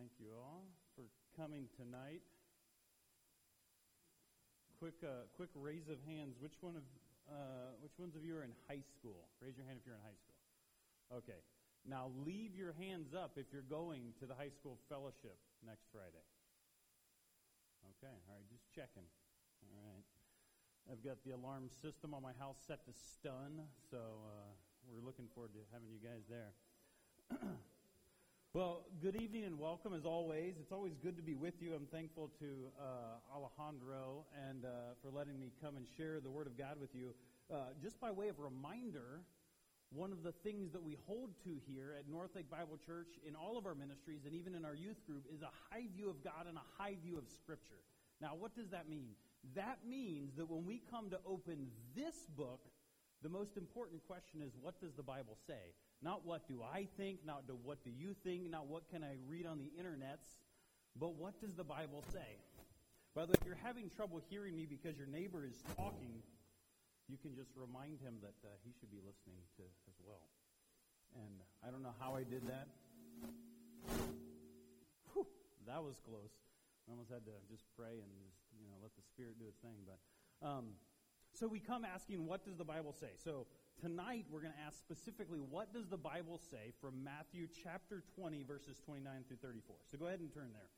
Thank you all for coming tonight. Quick, uh, quick raise of hands. Which one of uh, which ones of you are in high school? Raise your hand if you're in high school. Okay. Now leave your hands up if you're going to the high school fellowship next Friday. Okay. All right. Just checking. All right. I've got the alarm system on my house set to stun, so uh, we're looking forward to having you guys there. Well, good evening and welcome as always. It's always good to be with you. I'm thankful to uh, Alejandro and uh, for letting me come and share the Word of God with you. Uh, just by way of reminder, one of the things that we hold to here at North Lake Bible Church in all of our ministries and even in our youth group is a high view of God and a high view of Scripture. Now, what does that mean? That means that when we come to open this book, the most important question is what does the Bible say? Not what do I think, not do, what do you think, not what can I read on the internets, but what does the Bible say? By the way, if you're having trouble hearing me because your neighbor is talking, you can just remind him that uh, he should be listening to as well. And I don't know how I did that. Whew, that was close. I almost had to just pray and just you know let the Spirit do its thing. But um, so we come asking, what does the Bible say? So tonight we're going to ask specifically, what does the Bible say from Matthew chapter 20, verses 29 through 34? So go ahead and turn there.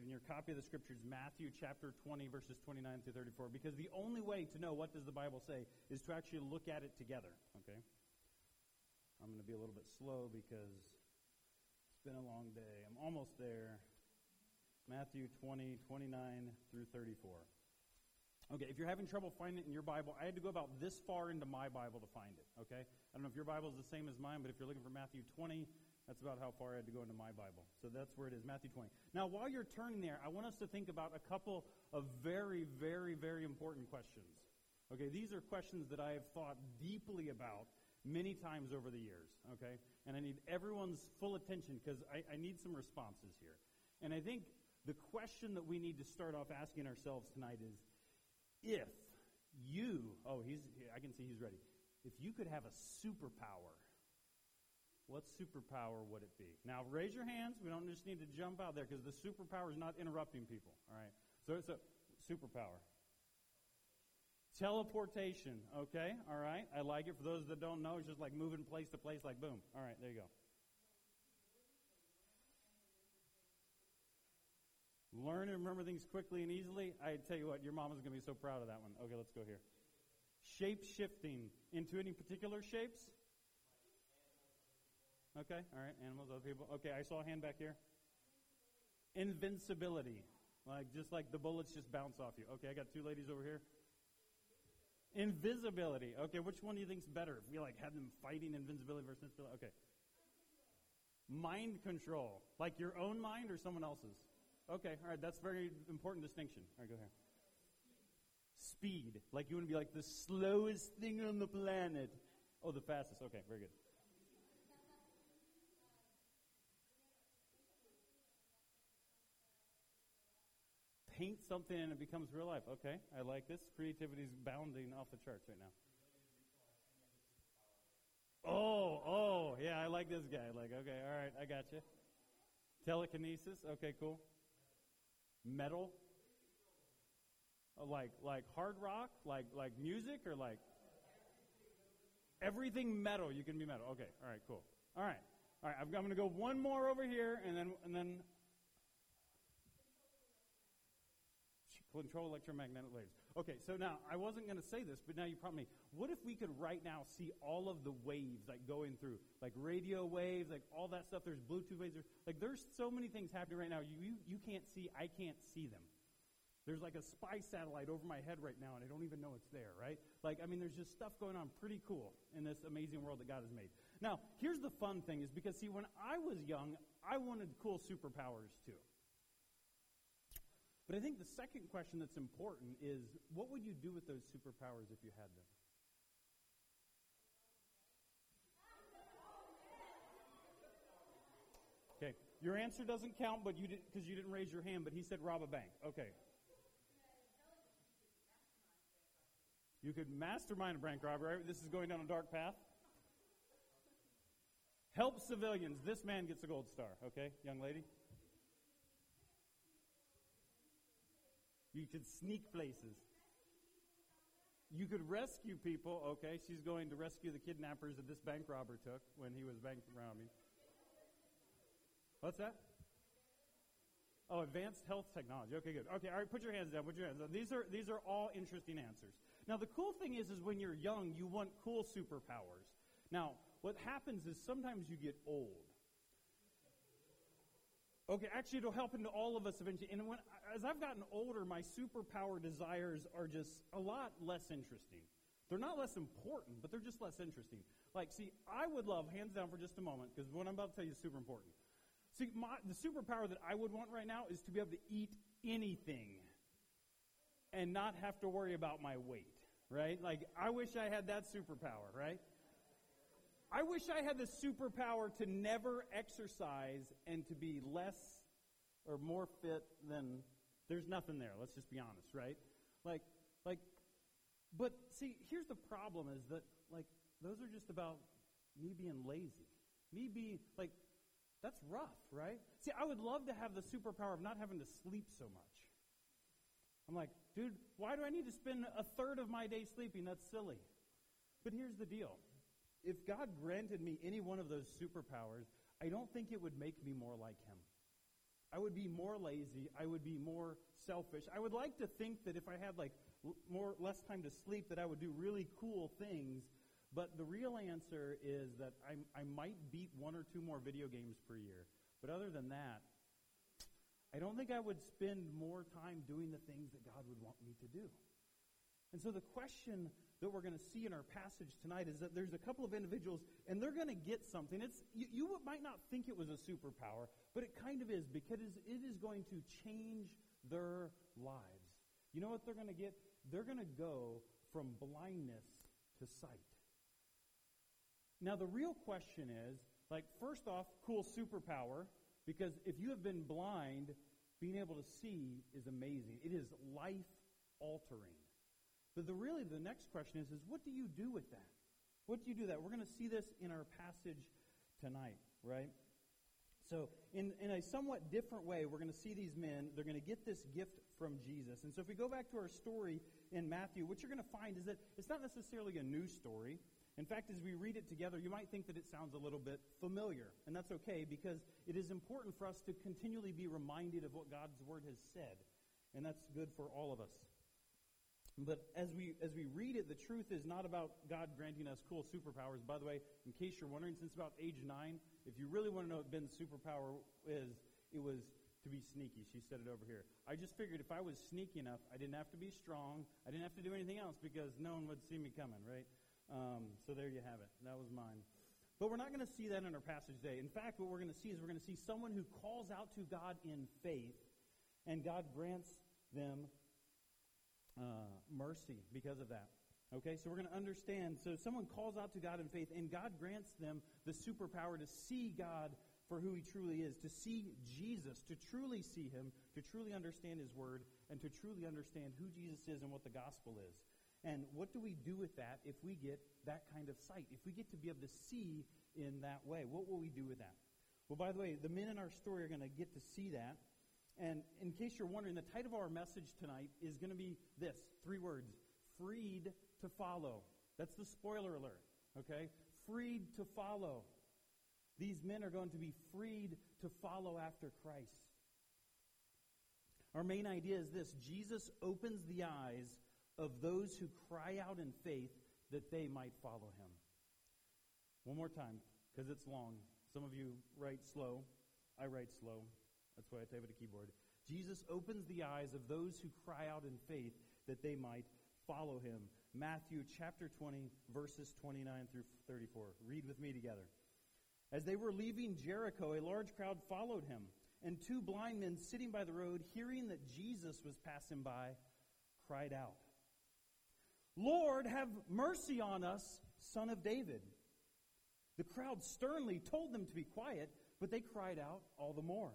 In your copy of the scriptures, Matthew chapter 20, verses 29 through 34. Because the only way to know what does the Bible say is to actually look at it together. Okay? I'm going to be a little bit slow because it's been a long day. I'm almost there. Matthew 20, 29 through 34. Okay, if you're having trouble finding it in your Bible, I had to go about this far into my Bible to find it. Okay? I don't know if your Bible is the same as mine, but if you're looking for Matthew 20, that's about how far I had to go into my Bible. So that's where it is, Matthew 20. Now, while you're turning there, I want us to think about a couple of very, very, very important questions. Okay, these are questions that I have thought deeply about many times over the years. Okay? And I need everyone's full attention because I, I need some responses here. And I think the question that we need to start off asking ourselves tonight is if you, oh, he's, I can see he's ready. If you could have a superpower, what superpower would it be? Now, raise your hands. We don't just need to jump out there because the superpower is not interrupting people. All right. So it's a superpower. Teleportation. Okay. All right. I like it. For those that don't know, it's just like moving place to place, like boom. All right. There you go. Learn and remember things quickly and easily. I tell you what, your mama's going to be so proud of that one. Okay, let's go here. Shape shifting into any particular shapes? Okay, all right, animals, other people. Okay, I saw a hand back here. Invincibility. Like just like the bullets just bounce off you. Okay, I got two ladies over here. Invisibility. Okay, which one do you think's better? If we like had them fighting invincibility versus invincibility. Okay. Mind control. Like your own mind or someone else's? Okay, all right, that's very important distinction. All right, go ahead. Speed, like you want to be like the slowest thing on the planet. Oh, the fastest. Okay, very good. Paint something and it becomes real life. Okay, I like this. Creativity is bounding off the charts right now. Oh, oh, yeah, I like this guy. Like, okay, all right, I got you. Telekinesis. Okay, cool metal? Uh, like like hard rock, like like music, or like everything metal. You can be metal. Okay, all right, cool. All right, all right. I'm, I'm going to go one more over here, and then and then control electromagnetic waves. Okay, so now I wasn't going to say this, but now you prompt me. What if we could right now see all of the waves like going through, like radio waves, like all that stuff? There's Bluetooth waves. There's, like there's so many things happening right now. You, you you can't see. I can't see them. There's like a spy satellite over my head right now, and I don't even know it's there. Right? Like I mean, there's just stuff going on pretty cool in this amazing world that God has made. Now, here's the fun thing: is because see, when I was young, I wanted cool superpowers too. But I think the second question that's important is what would you do with those superpowers if you had them? Okay, your answer doesn't count, but you because you didn't raise your hand. But he said rob a bank. Okay. You could mastermind a bank robbery. This is going down a dark path. Help civilians. This man gets a gold star. Okay, young lady. You could sneak places. You could rescue people. Okay, she's going to rescue the kidnappers that this bank robber took when he was bank robbing. What's that? Oh, advanced health technology. Okay, good. Okay, all right, put your hands down. Put your hands down. These are these are all interesting answers. Now, the cool thing is, is when you're young, you want cool superpowers. Now, what happens is sometimes you get old. Okay, actually, it'll help into all of us eventually. And when, as I've gotten older, my superpower desires are just a lot less interesting. They're not less important, but they're just less interesting. Like, see, I would love, hands down for just a moment, because what I'm about to tell you is super important. See, my, the superpower that I would want right now is to be able to eat anything and not have to worry about my weight, right? Like, I wish I had that superpower, right? I wish I had the superpower to never exercise and to be less or more fit than there's nothing there. Let's just be honest, right? Like, like, but see, here's the problem is that, like, those are just about me being lazy. Me being, like, that's rough, right? See, I would love to have the superpower of not having to sleep so much. I'm like, dude, why do I need to spend a third of my day sleeping? That's silly. But here's the deal. If God granted me any one of those superpowers, I don't think it would make me more like him. I would be more lazy. I would be more selfish. I would like to think that if I had like more less time to sleep that I would do really cool things but the real answer is that I, I might beat one or two more video games per year. But other than that, I don't think I would spend more time doing the things that God would want me to do. And so the question that we're going to see in our passage tonight is that there's a couple of individuals, and they're going to get something. It's, you, you might not think it was a superpower, but it kind of is because it is going to change their lives. You know what they're going to get? They're going to go from blindness to sight. Now, the real question is like, first off, cool superpower, because if you have been blind, being able to see is amazing. It is life altering. But the really the next question is, is what do you do with that? What do you do that? We're going to see this in our passage tonight, right? So, in, in a somewhat different way, we're going to see these men. They're going to get this gift from Jesus. And so, if we go back to our story in Matthew, what you're going to find is that it's not necessarily a new story. In fact, as we read it together, you might think that it sounds a little bit familiar, and that's okay because it is important for us to continually be reminded of what God's Word has said, and that's good for all of us. But as we as we read it, the truth is not about God granting us cool superpowers. By the way, in case you're wondering, since about age nine, if you really want to know what Ben's superpower is, it was to be sneaky. She said it over here. I just figured if I was sneaky enough, I didn't have to be strong. I didn't have to do anything else because no one would see me coming, right? Um, so there you have it. That was mine. But we're not going to see that in our passage today. In fact, what we're going to see is we're going to see someone who calls out to God in faith, and God grants them uh, mercy because of that. Okay, so we're going to understand. So someone calls out to God in faith, and God grants them the superpower to see God for who He truly is, to see Jesus, to truly see Him, to truly understand His Word, and to truly understand who Jesus is and what the gospel is. And what do we do with that if we get that kind of sight? If we get to be able to see in that way, what will we do with that? Well, by the way, the men in our story are going to get to see that. And in case you're wondering, the title of our message tonight is going to be this three words freed to follow. That's the spoiler alert, okay? Freed to follow. These men are going to be freed to follow after Christ. Our main idea is this Jesus opens the eyes of those who cry out in faith that they might follow him. One more time, because it's long. Some of you write slow. I write slow. That's why I type at a keyboard. Jesus opens the eyes of those who cry out in faith that they might follow him. Matthew chapter 20, verses 29 through 34. Read with me together. As they were leaving Jericho, a large crowd followed him, and two blind men sitting by the road, hearing that Jesus was passing by, cried out. Lord, have mercy on us, son of David. The crowd sternly told them to be quiet, but they cried out all the more,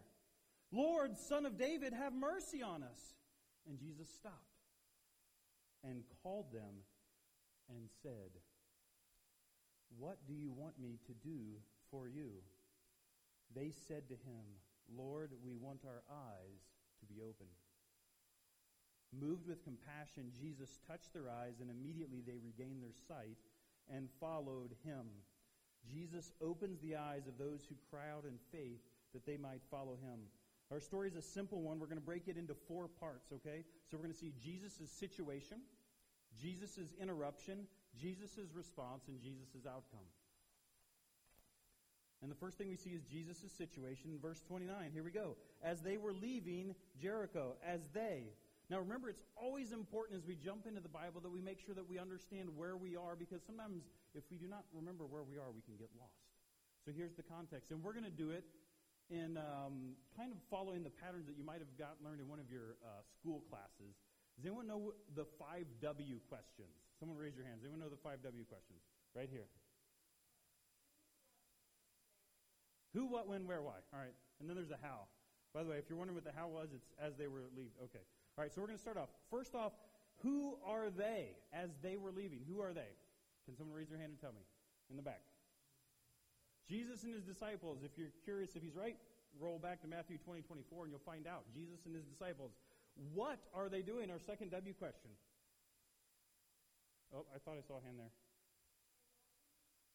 Lord, son of David, have mercy on us. And Jesus stopped and called them and said, What do you want me to do for you? They said to him, Lord, we want our eyes to be opened. Moved with compassion, Jesus touched their eyes, and immediately they regained their sight and followed him. Jesus opens the eyes of those who cry out in faith that they might follow him. Our story is a simple one. We're going to break it into four parts, okay? So we're going to see Jesus' situation, Jesus' interruption, Jesus' response, and Jesus' outcome. And the first thing we see is Jesus' situation. In verse 29, here we go. As they were leaving Jericho, as they. Now remember, it's always important as we jump into the Bible that we make sure that we understand where we are because sometimes if we do not remember where we are, we can get lost. So here's the context. And we're going to do it in um, kind of following the patterns that you might have got learned in one of your uh, school classes. Does anyone know the 5W questions? Someone raise your hands. Anyone know the 5W questions? Right here. Who, what, when, where, why. All right. And then there's a how. By the way, if you're wondering what the how was, it's as they were leaving. Okay. All right, so we're going to start off. First off, who are they as they were leaving? Who are they? Can someone raise their hand and tell me? In the back. Jesus and his disciples. If you're curious if he's right, roll back to Matthew 20, 24, and you'll find out. Jesus and his disciples. What are they doing? Our second W question. Oh, I thought I saw a hand there.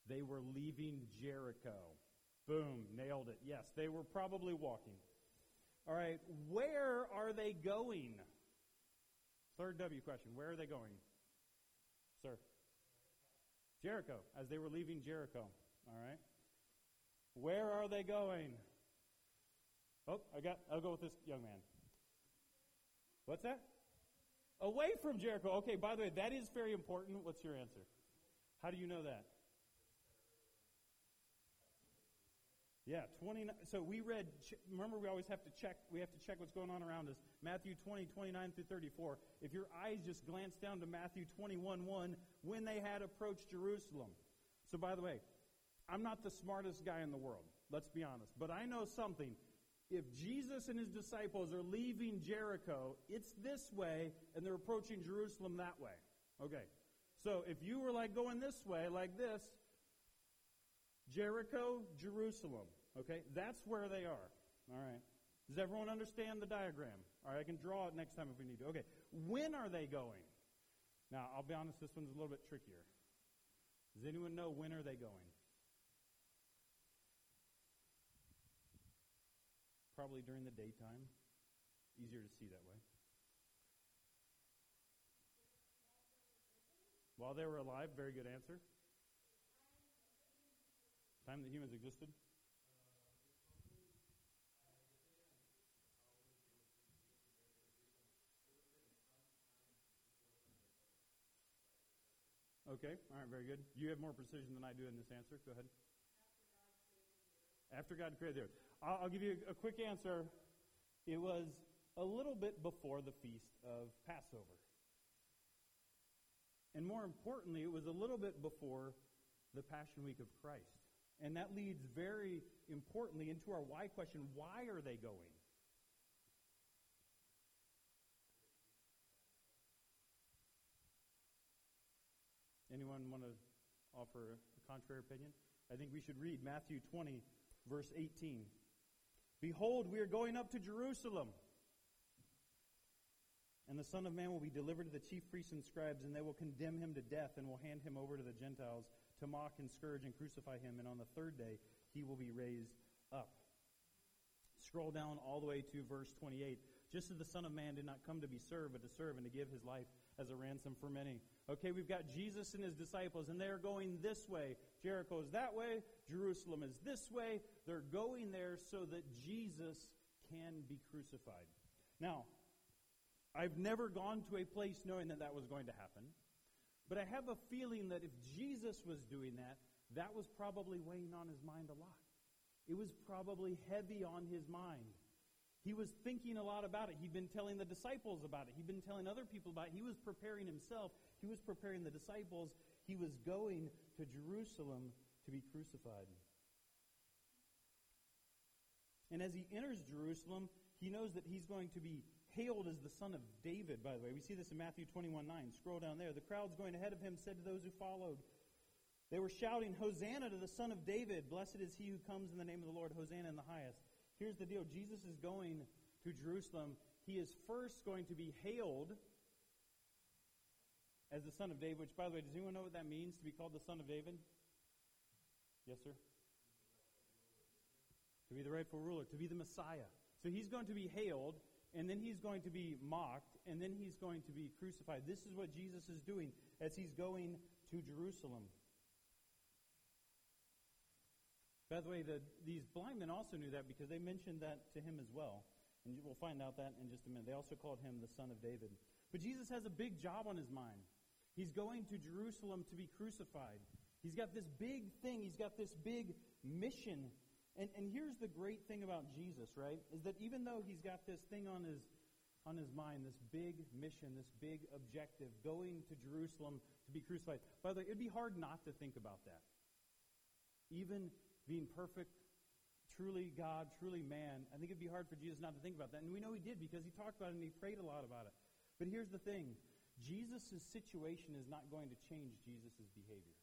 They were leaving Jericho. Boom, nailed it. Yes, they were probably walking. All right, where are they going? Third W question. Where are they going? Sir. Jericho, as they were leaving Jericho. All right. Where are they going? Oh, I got I'll go with this young man. What's that? Away from Jericho. Okay, by the way, that is very important. What's your answer? How do you know that? Yeah, 29. So we read, remember we always have to check, we have to check what's going on around us. Matthew 20, 29 through 34. If your eyes just glance down to Matthew 21, 1, when they had approached Jerusalem. So by the way, I'm not the smartest guy in the world, let's be honest. But I know something. If Jesus and his disciples are leaving Jericho, it's this way, and they're approaching Jerusalem that way. Okay. So if you were like going this way, like this, Jericho, Jerusalem. Okay, that's where they are. All right. Does everyone understand the diagram? All right, I can draw it next time if we need to. Okay, when are they going? Now, I'll be honest, this one's a little bit trickier. Does anyone know when are they going? Probably during the daytime. Easier to see that way. While they were alive, very good answer. Time that humans existed? Okay, all right, very good. You have more precision than I do in this answer. Go ahead. After God created the earth. I'll, give you a quick answer. It was a little bit before the feast of Passover. And more importantly, it was a little bit before the Passion Week of Christ. And that leads very importantly into our why question. Why are they going? Anyone want to offer a contrary opinion? I think we should read Matthew 20, verse 18. Behold, we are going up to Jerusalem. And the Son of Man will be delivered to the chief priests and scribes, and they will condemn him to death and will hand him over to the Gentiles to mock and scourge and crucify him, and on the third day he will be raised up. Scroll down all the way to verse 28. Just as the Son of Man did not come to be served, but to serve and to give his life as a ransom for many. Okay, we've got Jesus and his disciples, and they're going this way. Jericho is that way. Jerusalem is this way. They're going there so that Jesus can be crucified. Now, I've never gone to a place knowing that that was going to happen. But I have a feeling that if Jesus was doing that, that was probably weighing on his mind a lot. It was probably heavy on his mind. He was thinking a lot about it. He'd been telling the disciples about it. He'd been telling other people about it. He was preparing himself. He was preparing the disciples. He was going to Jerusalem to be crucified. And as he enters Jerusalem, he knows that he's going to be hailed as the son of David, by the way. We see this in Matthew 21 9. Scroll down there. The crowds going ahead of him said to those who followed, they were shouting, Hosanna to the son of David. Blessed is he who comes in the name of the Lord. Hosanna in the highest. Here's the deal Jesus is going to Jerusalem. he is first going to be hailed as the son of David, which, by the way, does anyone know what that means to be called the son of David? Yes, sir? To be the rightful ruler, to be the Messiah. So he's going to be hailed, and then he's going to be mocked, and then he's going to be crucified. This is what Jesus is doing as he's going to Jerusalem. By the way, the, these blind men also knew that because they mentioned that to him as well. And we'll find out that in just a minute. They also called him the son of David. But Jesus has a big job on his mind. He's going to Jerusalem to be crucified. He's got this big thing. He's got this big mission. And, and here's the great thing about Jesus, right? Is that even though he's got this thing on his, on his mind, this big mission, this big objective, going to Jerusalem to be crucified. By the way, it'd be hard not to think about that. Even being perfect, truly God, truly man, I think it'd be hard for Jesus not to think about that. And we know he did because he talked about it and he prayed a lot about it. But here's the thing Jesus' situation is not going to change Jesus' behavior.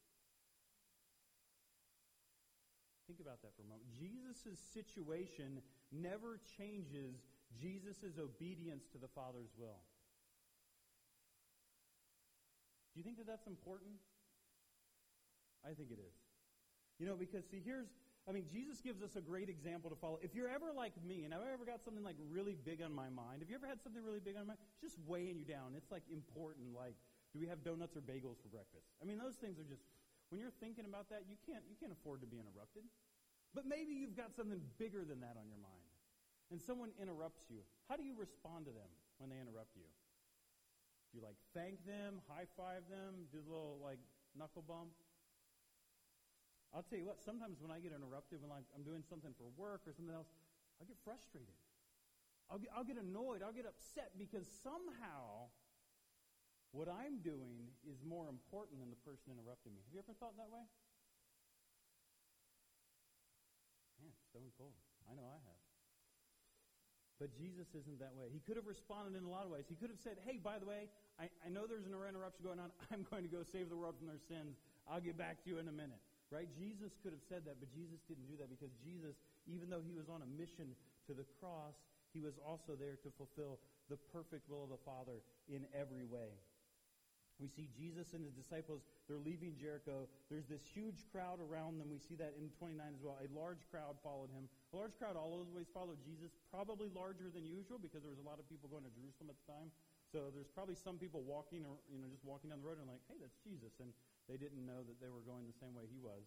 Think about that for a moment. Jesus' situation never changes Jesus' obedience to the Father's will. Do you think that that's important? I think it is. You know, because see, here's, I mean, Jesus gives us a great example to follow. If you're ever like me, and I've ever got something like really big on my mind, have you ever had something really big on my mind? It's just weighing you down. It's like important, like, do we have donuts or bagels for breakfast? I mean, those things are just, when you're thinking about that, you can't, you can't afford to be interrupted. But maybe you've got something bigger than that on your mind. And someone interrupts you. How do you respond to them when they interrupt you? Do you like thank them, high five them, do a little like knuckle bump? I'll tell you what, sometimes when I get interrupted, when I'm doing something for work or something else, I'll get frustrated. I'll get, I'll get annoyed. I'll get upset because somehow what I'm doing is more important than the person interrupting me. Have you ever thought that way? Man, stone cold. I know I have. But Jesus isn't that way. He could have responded in a lot of ways. He could have said, hey, by the way, I, I know there's an interruption going on. I'm going to go save the world from their sins. I'll get back to you in a minute. Right? Jesus could have said that, but Jesus didn't do that because Jesus, even though he was on a mission to the cross, he was also there to fulfill the perfect will of the Father in every way. We see Jesus and his disciples, they're leaving Jericho. There's this huge crowd around them. We see that in 29 as well. A large crowd followed him. A large crowd always followed Jesus, probably larger than usual because there was a lot of people going to Jerusalem at the time. So there's probably some people walking or, you know, just walking down the road and like, hey, that's Jesus. And they didn't know that they were going the same way he was.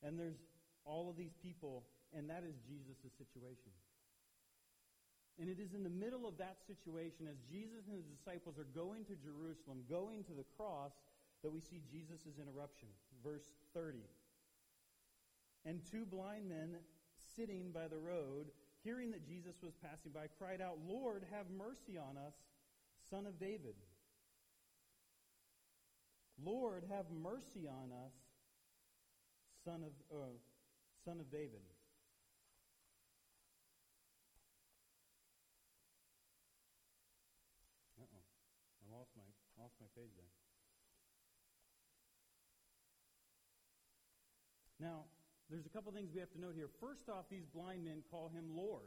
And there's all of these people, and that is Jesus' situation. And it is in the middle of that situation, as Jesus and his disciples are going to Jerusalem, going to the cross, that we see Jesus' interruption. Verse 30. And two blind men sitting by the road, hearing that Jesus was passing by, cried out, Lord, have mercy on us, son of David. Lord, have mercy on us, son of, uh, son of David. Uh-oh. I lost my, lost my page there. Now, there's a couple things we have to note here. First off, these blind men call him Lord.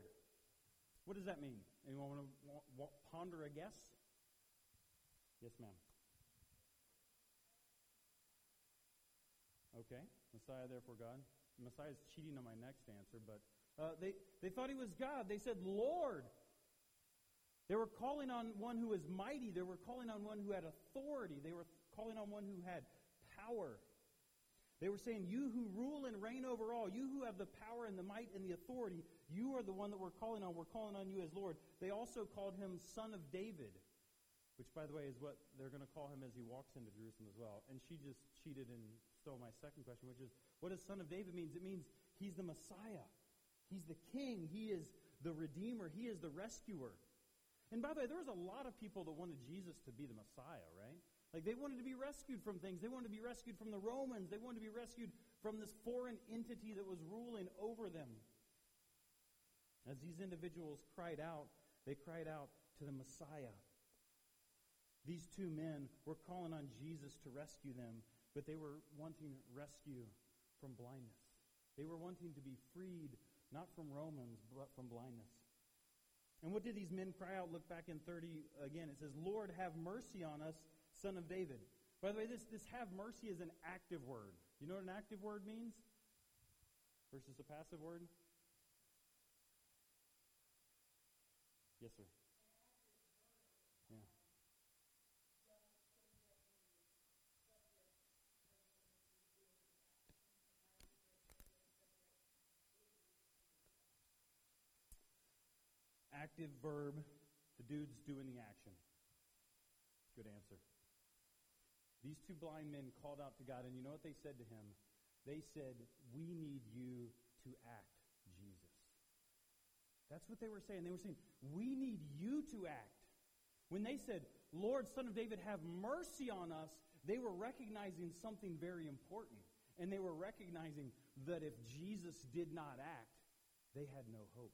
What does that mean? Anyone want to ponder a guess? Yes, ma'am. Okay, Messiah, therefore God. Messiah is cheating on my next answer, but uh, they, they thought he was God. They said, Lord. They were calling on one who was mighty. They were calling on one who had authority. They were calling on one who had power. They were saying, You who rule and reign over all, you who have the power and the might and the authority, you are the one that we're calling on. We're calling on you as Lord. They also called him Son of David, which, by the way, is what they're going to call him as he walks into Jerusalem as well. And she just cheated and stole my second question, which is, what does Son of David means? It means he's the Messiah. He's the King. He is the Redeemer. He is the Rescuer. And by the way, there was a lot of people that wanted Jesus to be the Messiah, right? Like they wanted to be rescued from things. They wanted to be rescued from the Romans. They wanted to be rescued from this foreign entity that was ruling over them. As these individuals cried out, they cried out to the Messiah. These two men were calling on Jesus to rescue them, but they were wanting rescue from blindness. They were wanting to be freed, not from Romans, but from blindness. And what did these men cry out? Look back in 30 again. It says, Lord, have mercy on us, son of David. By the way, this, this have mercy is an active word. You know what an active word means? Versus a passive word? Yes, sir. Active verb, the dude's doing the action. Good answer. These two blind men called out to God, and you know what they said to him? They said, We need you to act, Jesus. That's what they were saying. They were saying, We need you to act. When they said, Lord, Son of David, have mercy on us, they were recognizing something very important. And they were recognizing that if Jesus did not act, they had no hope.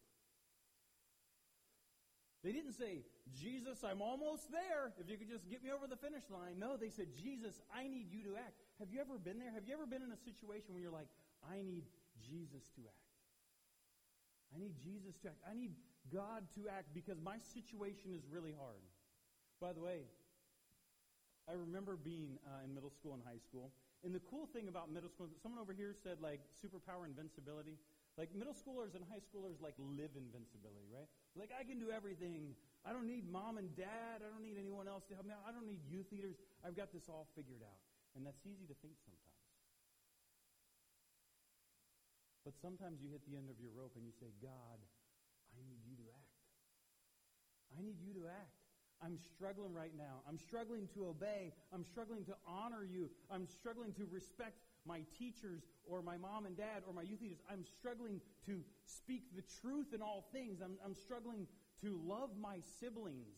They didn't say, Jesus, I'm almost there. If you could just get me over the finish line. No, they said, Jesus, I need you to act. Have you ever been there? Have you ever been in a situation where you're like, I need Jesus to act? I need Jesus to act. I need God to act because my situation is really hard. By the way, I remember being uh, in middle school and high school. And the cool thing about middle school, someone over here said like superpower invincibility. Like middle schoolers and high schoolers like live invincibility, right? Like I can do everything. I don't need mom and dad. I don't need anyone else to help me out. I don't need youth leaders. I've got this all figured out. And that's easy to think sometimes. But sometimes you hit the end of your rope and you say, God, I need you to act. I need you to act. I'm struggling right now. I'm struggling to obey. I'm struggling to honor you. I'm struggling to respect my teachers or my mom and dad or my youth leaders. I'm struggling to speak the truth in all things. I'm, I'm struggling to love my siblings.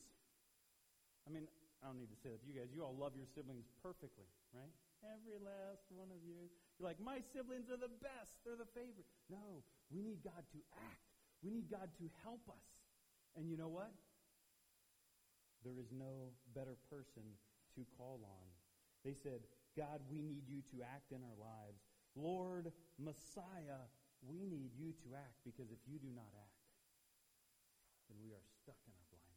I mean, I don't need to say that to you guys. You all love your siblings perfectly, right? Every last one of you. You're like, my siblings are the best. They're the favorite. No, we need God to act. We need God to help us. And you know what? There is no better person to call on. They said, God, we need you to act in our lives. Lord, Messiah, we need you to act because if you do not act, then we are stuck in our blindness.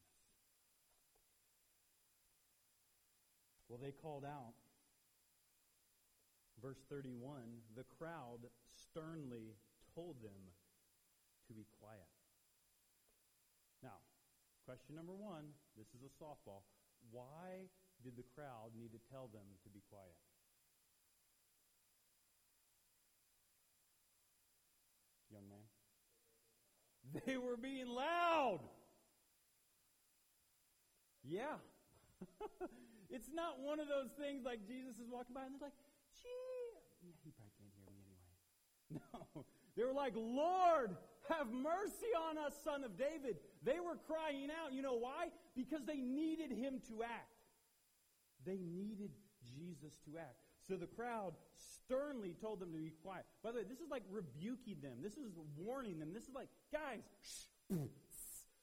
Well, they called out. Verse 31 the crowd sternly told them to be quiet. Question number one this is a softball. Why did the crowd need to tell them to be quiet? Young man? They were being loud. Yeah. it's not one of those things like Jesus is walking by and they're like, gee. Yeah, he probably can't hear me anyway. No. They were like, Lord, have mercy on us, son of David. They were crying out. You know why? Because they needed him to act. They needed Jesus to act. So the crowd sternly told them to be quiet. By the way, this is like rebuking them. This is warning them. This is like, guys, shh,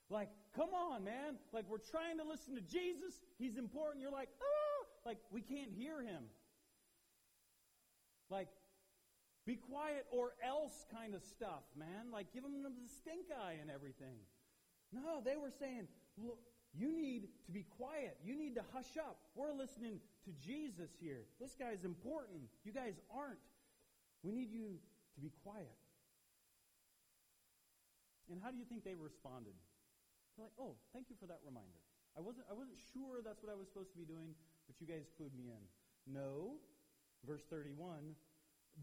like, come on, man. Like, we're trying to listen to Jesus. He's important. You're like, oh, like, we can't hear him. Like, be quiet or else kind of stuff, man. Like, give them the stink eye and everything. No, they were saying, look, you need to be quiet. You need to hush up. We're listening to Jesus here. This guy's important. You guys aren't. We need you to be quiet. And how do you think they responded? They're like, oh, thank you for that reminder. I wasn't, I wasn't sure that's what I was supposed to be doing, but you guys clued me in. No, verse 31,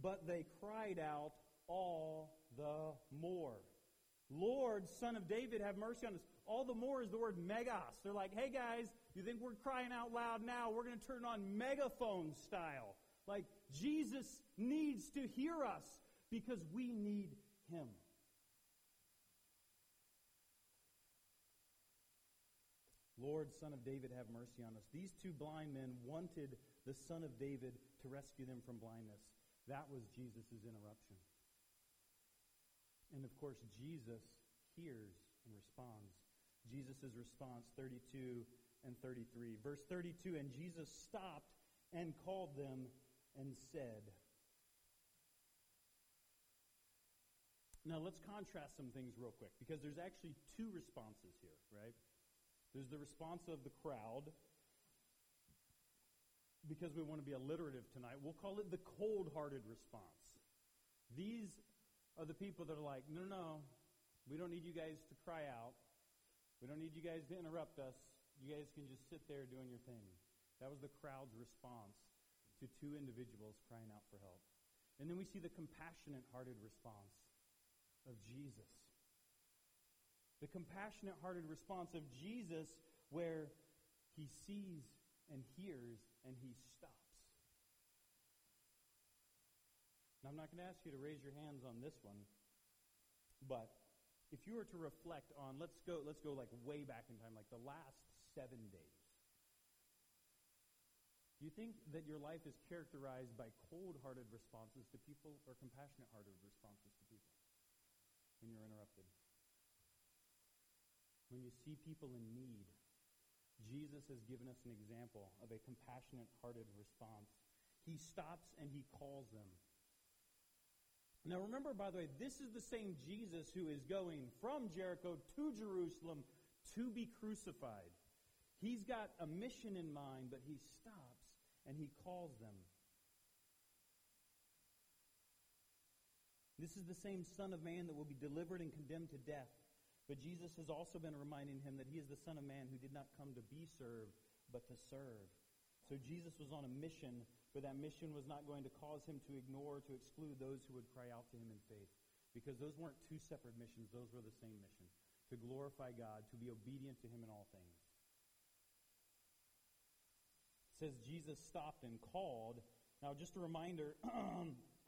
but they cried out all the more. Lord, son of David, have mercy on us. All the more is the word megas. They're like, hey guys, you think we're crying out loud now? We're going to turn on megaphone style. Like, Jesus needs to hear us because we need him. Lord, son of David, have mercy on us. These two blind men wanted the son of David to rescue them from blindness. That was Jesus' interruption. And of course, Jesus hears and responds. Jesus' response, 32 and 33. Verse 32 And Jesus stopped and called them and said, Now, let's contrast some things real quick because there's actually two responses here, right? There's the response of the crowd because we want to be alliterative tonight. We'll call it the cold hearted response. These are the people that are like, no, no, no, we don't need you guys to cry out. We don't need you guys to interrupt us. You guys can just sit there doing your thing. That was the crowd's response to two individuals crying out for help. And then we see the compassionate hearted response of Jesus. The compassionate hearted response of Jesus, where he sees and hears and he stops. Now, I'm not going to ask you to raise your hands on this one, but if you were to reflect on, let's go, let's go like way back in time, like the last seven days. Do you think that your life is characterized by cold hearted responses to people or compassionate hearted responses to people? when you're interrupted. When you see people in need, Jesus has given us an example of a compassionate hearted response. He stops and he calls them. Now remember, by the way, this is the same Jesus who is going from Jericho to Jerusalem to be crucified. He's got a mission in mind, but he stops and he calls them. This is the same Son of Man that will be delivered and condemned to death. But Jesus has also been reminding him that he is the Son of Man who did not come to be served, but to serve. So Jesus was on a mission, but that mission was not going to cause him to ignore, to exclude those who would cry out to him in faith. Because those weren't two separate missions, those were the same mission to glorify God, to be obedient to him in all things. It says Jesus stopped and called. Now, just a reminder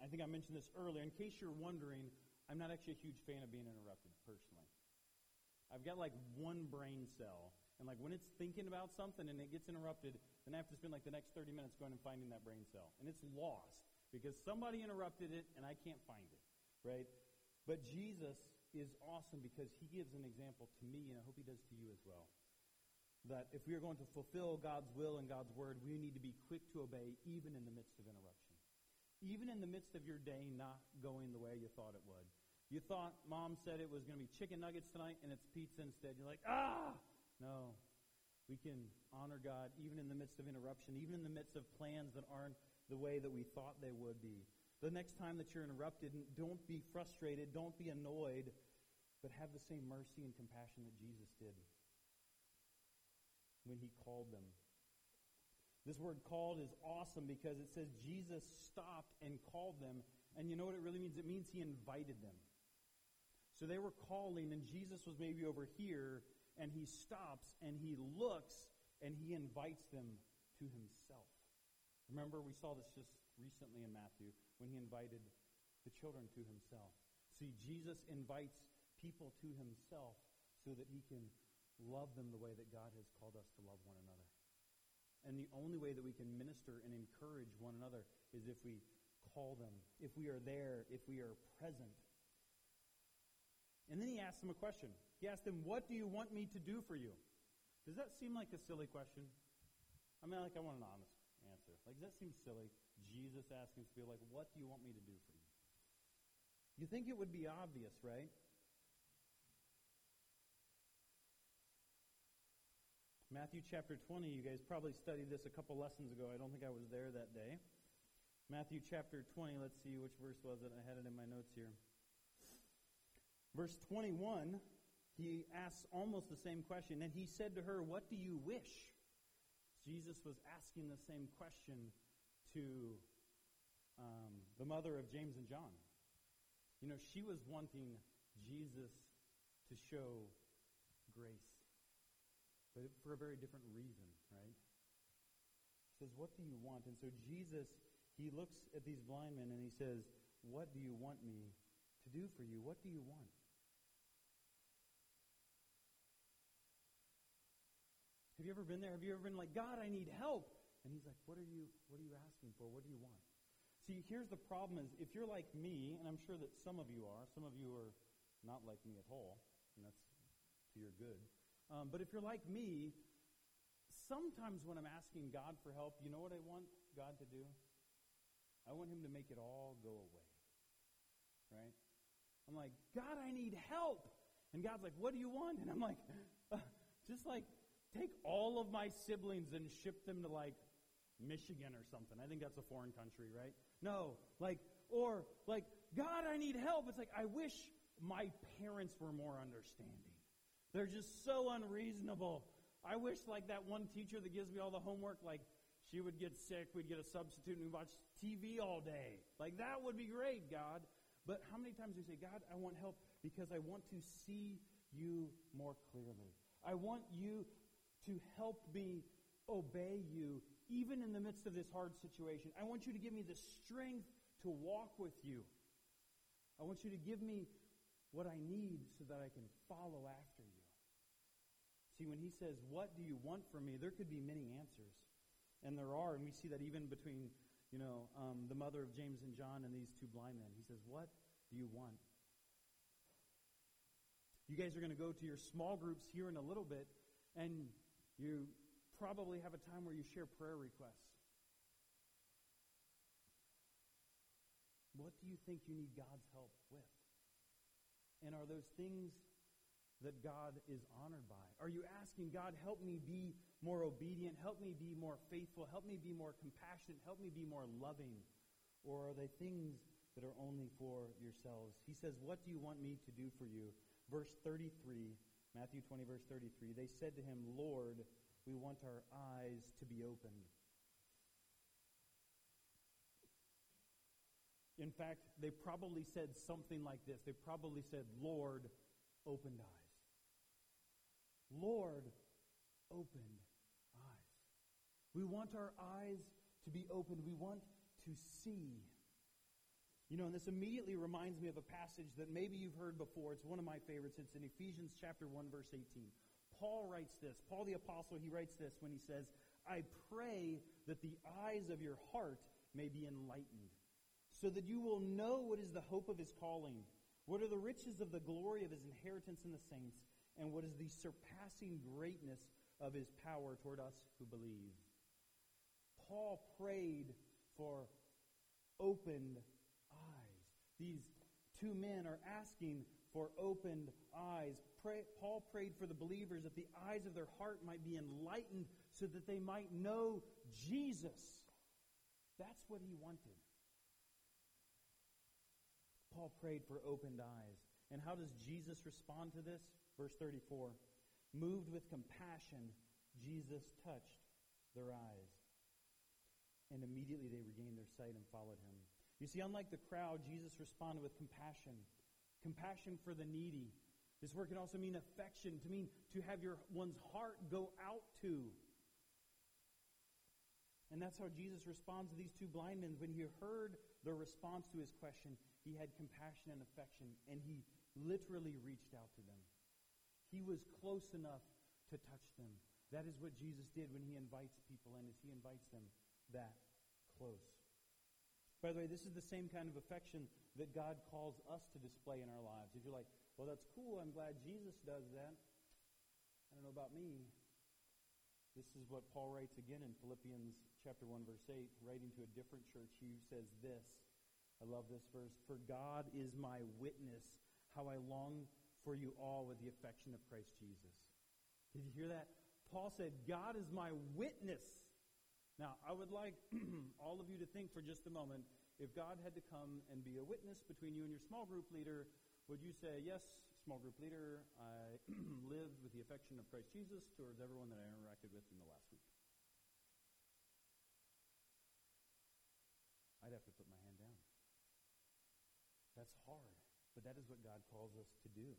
I think I mentioned this earlier. In case you're wondering, I'm not actually a huge fan of being interrupted personally. I've got like one brain cell. And like when it's thinking about something and it gets interrupted, then I have to spend like the next 30 minutes going and finding that brain cell. And it's lost because somebody interrupted it and I can't find it, right? But Jesus is awesome because he gives an example to me, and I hope he does to you as well. That if we are going to fulfill God's will and God's word, we need to be quick to obey even in the midst of interruption even in the midst of your day not going the way you thought it would. You thought mom said it was going to be chicken nuggets tonight and it's pizza instead. You're like, ah! No. We can honor God even in the midst of interruption, even in the midst of plans that aren't the way that we thought they would be. The next time that you're interrupted, don't be frustrated, don't be annoyed, but have the same mercy and compassion that Jesus did when he called them this word called is awesome because it says Jesus stopped and called them. And you know what it really means? It means he invited them. So they were calling, and Jesus was maybe over here, and he stops and he looks and he invites them to himself. Remember, we saw this just recently in Matthew when he invited the children to himself. See, Jesus invites people to himself so that he can love them the way that God has called us to love one another. And the only way that we can minister and encourage one another is if we call them, if we are there, if we are present. And then he asked them a question. He asked them, What do you want me to do for you? Does that seem like a silly question? I mean, like, I want an honest answer. Like, does that seem silly? Jesus asking to be like, What do you want me to do for you? You think it would be obvious, right? Matthew chapter 20, you guys probably studied this a couple lessons ago. I don't think I was there that day. Matthew chapter 20, let's see which verse was it. I had it in my notes here. Verse 21, he asks almost the same question. And he said to her, What do you wish? Jesus was asking the same question to um, the mother of James and John. You know, she was wanting Jesus to show grace but for a very different reason, right? He says, What do you want? And so Jesus, he looks at these blind men and he says, What do you want me to do for you? What do you want? Have you ever been there? Have you ever been like, God, I need help? And he's like, What are you what are you asking for? What do you want? See, here's the problem is if you're like me, and I'm sure that some of you are, some of you are not like me at all, and that's to your good. Um, but if you're like me, sometimes when I'm asking God for help, you know what I want God to do? I want Him to make it all go away. Right? I'm like, God, I need help. And God's like, what do you want? And I'm like, just like take all of my siblings and ship them to like Michigan or something. I think that's a foreign country, right? No, like, or like, God, I need help. It's like, I wish my parents were more understanding. They're just so unreasonable. I wish, like, that one teacher that gives me all the homework, like, she would get sick, we'd get a substitute, and we'd watch TV all day. Like, that would be great, God. But how many times do we say, God, I want help because I want to see you more clearly? I want you to help me obey you even in the midst of this hard situation. I want you to give me the strength to walk with you. I want you to give me what I need so that I can follow after you. See, when he says, What do you want from me? there could be many answers. And there are, and we see that even between you know, um, the mother of James and John and these two blind men. He says, What do you want? You guys are going to go to your small groups here in a little bit, and you probably have a time where you share prayer requests. What do you think you need God's help with? And are those things that God is honored by? Are you asking God, help me be more obedient. Help me be more faithful. Help me be more compassionate. Help me be more loving. Or are they things that are only for yourselves? He says, What do you want me to do for you? Verse 33, Matthew 20, verse 33. They said to him, Lord, we want our eyes to be opened. In fact, they probably said something like this. They probably said, Lord, opened eyes. Lord, opened eyes. we want our eyes to be opened. We want to see. You know, and this immediately reminds me of a passage that maybe you've heard before. It's one of my favorites. It's in Ephesians chapter 1 verse 18. Paul writes this. Paul the apostle, he writes this when he says, "I pray that the eyes of your heart may be enlightened, so that you will know what is the hope of his calling, what are the riches of the glory of his inheritance in the saints, and what is the surpassing greatness of his power toward us who believe." Paul prayed for opened. These two men are asking for opened eyes. Pray, Paul prayed for the believers that the eyes of their heart might be enlightened so that they might know Jesus. That's what he wanted. Paul prayed for opened eyes. And how does Jesus respond to this? Verse 34 Moved with compassion, Jesus touched their eyes and immediately they regained their sight and followed him. You see, unlike the crowd, Jesus responded with compassion. Compassion for the needy. This word can also mean affection, to mean to have your one's heart go out to. And that's how Jesus responds to these two blind men. When he heard their response to his question, he had compassion and affection, and he literally reached out to them. He was close enough to touch them. That is what Jesus did when he invites people in, as he invites them that close. By the way, this is the same kind of affection that God calls us to display in our lives. If you're like, well, that's cool, I'm glad Jesus does that. I don't know about me. This is what Paul writes again in Philippians chapter 1 verse 8, writing to a different church. He says this. I love this verse. For God is my witness how I long for you all with the affection of Christ Jesus. Did you hear that? Paul said, God is my witness now, I would like all of you to think for just a moment if God had to come and be a witness between you and your small group leader, would you say, Yes, small group leader, I lived with the affection of Christ Jesus towards everyone that I interacted with in the last week? I'd have to put my hand down. That's hard, but that is what God calls us to do.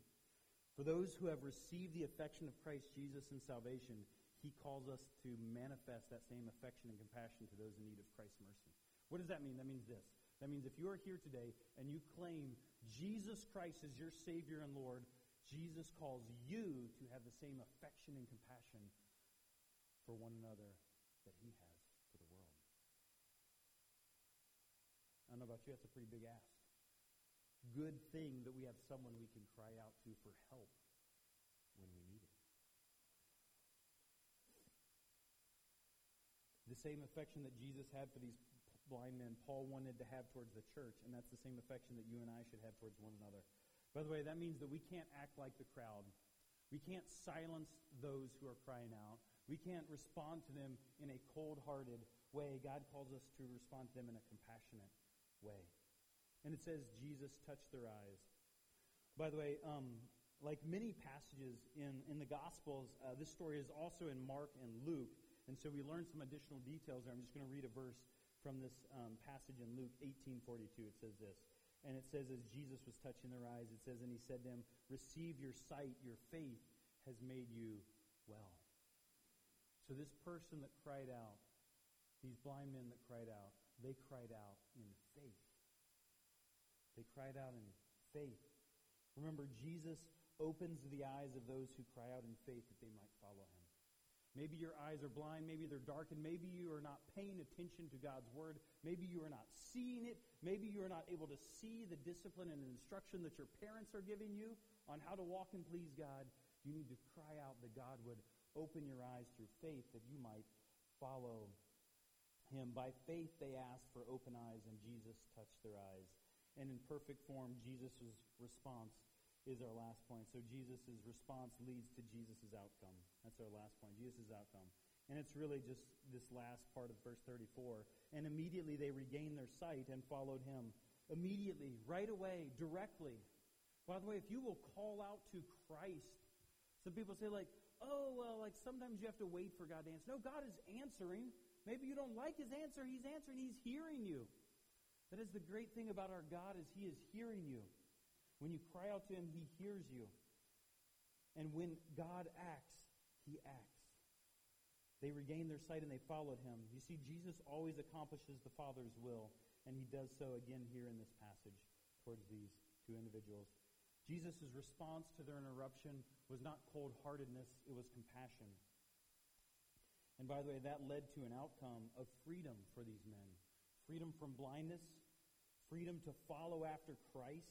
For those who have received the affection of Christ Jesus in salvation, he calls us to manifest that same affection and compassion to those in need of Christ's mercy. What does that mean? That means this. That means if you are here today and you claim Jesus Christ as your Savior and Lord, Jesus calls you to have the same affection and compassion for one another that He has for the world. I don't know about you, that's a pretty big ask. Good thing that we have someone we can cry out to for help when we need it. The same affection that Jesus had for these blind men, Paul wanted to have towards the church, and that's the same affection that you and I should have towards one another. By the way, that means that we can't act like the crowd. We can't silence those who are crying out. We can't respond to them in a cold hearted way. God calls us to respond to them in a compassionate way. And it says, Jesus touched their eyes. By the way, um, like many passages in, in the Gospels, uh, this story is also in Mark and Luke. And so we learn some additional details there. I'm just going to read a verse from this um, passage in Luke 18:42. It says this. And it says, as Jesus was touching their eyes, it says, and he said to them, Receive your sight, your faith has made you well. So this person that cried out, these blind men that cried out, they cried out in faith. They cried out in faith. Remember, Jesus opens the eyes of those who cry out in faith that they might follow him. Maybe your eyes are blind. Maybe they're darkened. Maybe you are not paying attention to God's word. Maybe you are not seeing it. Maybe you are not able to see the discipline and instruction that your parents are giving you on how to walk and please God. You need to cry out that God would open your eyes through faith that you might follow him. By faith, they asked for open eyes, and Jesus touched their eyes. And in perfect form, Jesus' response is our last point. So Jesus' response leads to Jesus' outcome. That's our last point, Jesus' outcome. And it's really just this last part of verse 34. And immediately they regained their sight and followed him. Immediately, right away, directly. By the way, if you will call out to Christ, some people say, like, oh, well, like sometimes you have to wait for God to answer. No, God is answering. Maybe you don't like his answer. He's answering. He's hearing you. That is the great thing about our God is he is hearing you. When you cry out to him, he hears you. And when God acts, he acts. They regained their sight and they followed him. You see, Jesus always accomplishes the Father's will, and he does so again here in this passage towards these two individuals. Jesus' response to their interruption was not cold heartedness, it was compassion. And by the way, that led to an outcome of freedom for these men freedom from blindness, freedom to follow after Christ,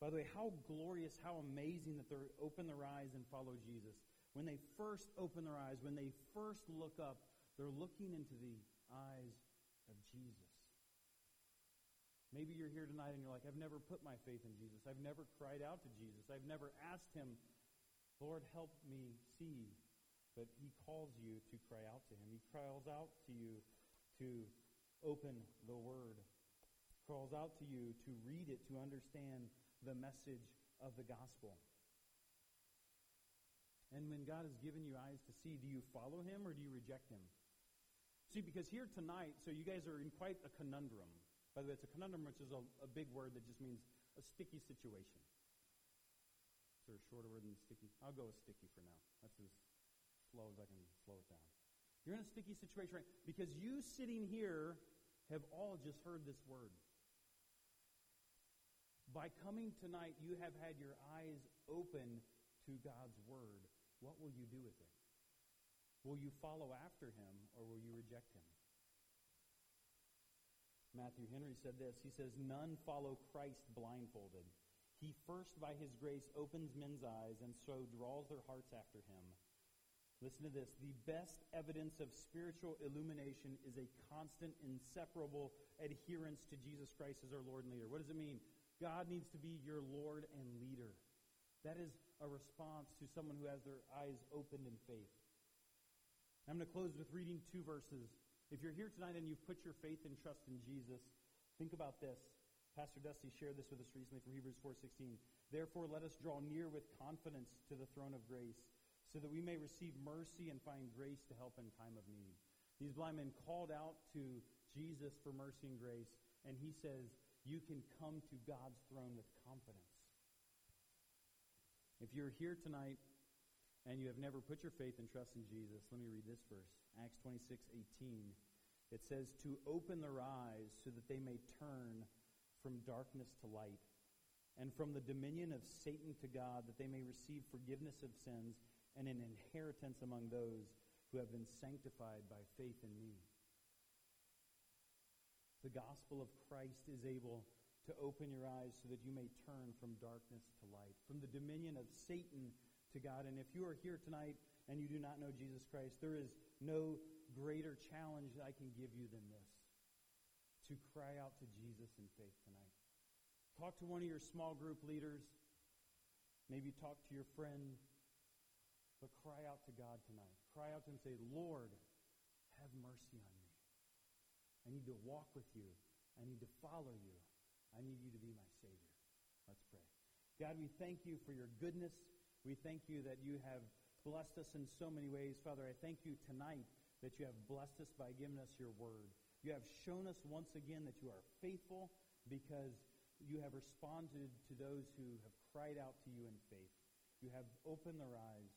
by the way, how glorious, how amazing that they open their eyes and follow Jesus. When they first open their eyes, when they first look up, they're looking into the eyes of Jesus. Maybe you're here tonight and you're like, I've never put my faith in Jesus. I've never cried out to Jesus. I've never asked him, Lord, help me see. But he calls you to cry out to him. He calls out to you to open the Word. Calls out to you to read it, to understand the message of the gospel. And when God has given you eyes to see, do you follow him or do you reject him? See, because here tonight, so you guys are in quite a conundrum. By the way, it's a conundrum, which is a, a big word that just means a sticky situation. Is there a shorter word than sticky? I'll go with sticky for now. That's as slow as I can slow it down. You're in a sticky situation, right? Because you sitting here have all just heard this word. By coming tonight, you have had your eyes open to God's Word. What will you do with it? Will you follow after Him or will you reject Him? Matthew Henry said this. He says, None follow Christ blindfolded. He first, by His grace, opens men's eyes and so draws their hearts after Him. Listen to this. The best evidence of spiritual illumination is a constant, inseparable adherence to Jesus Christ as our Lord and leader. What does it mean? God needs to be your Lord and leader. That is a response to someone who has their eyes opened in faith. I'm going to close with reading two verses. If you're here tonight and you've put your faith and trust in Jesus, think about this. Pastor Dusty shared this with us recently from Hebrews 4:16. Therefore, let us draw near with confidence to the throne of grace, so that we may receive mercy and find grace to help in time of need. These blind men called out to Jesus for mercy and grace, and he says, you can come to God's throne with confidence. If you're here tonight and you have never put your faith and trust in Jesus, let me read this verse. Acts 26, 18. It says, To open their eyes so that they may turn from darkness to light, and from the dominion of Satan to God, that they may receive forgiveness of sins and an inheritance among those who have been sanctified by faith in me the gospel of Christ is able to open your eyes so that you may turn from darkness to light, from the dominion of Satan to God. And if you are here tonight and you do not know Jesus Christ, there is no greater challenge I can give you than this to cry out to Jesus in faith tonight. Talk to one of your small group leaders. Maybe talk to your friend. But cry out to God tonight. Cry out to Him and say, Lord, have mercy on me. I need to walk with you. I need to follow you. I need you to be my Savior. Let's pray. God, we thank you for your goodness. We thank you that you have blessed us in so many ways. Father, I thank you tonight that you have blessed us by giving us your word. You have shown us once again that you are faithful because you have responded to those who have cried out to you in faith. You have opened their eyes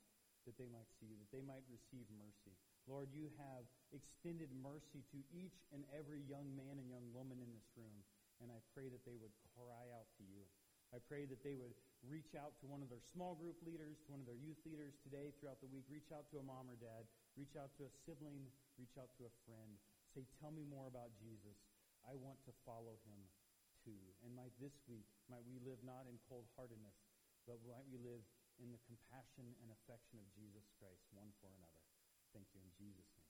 that they might see, that they might receive mercy. Lord, you have extended mercy to each and every young man and young woman in this room. And I pray that they would cry out to you. I pray that they would reach out to one of their small group leaders, to one of their youth leaders today throughout the week. Reach out to a mom or dad. Reach out to a sibling. Reach out to a friend. Say, tell me more about Jesus. I want to follow him too. And might this week, might we live not in cold-heartedness, but might we live in the compassion and affection of Jesus Christ, one for another. Thank you in Jesus' name.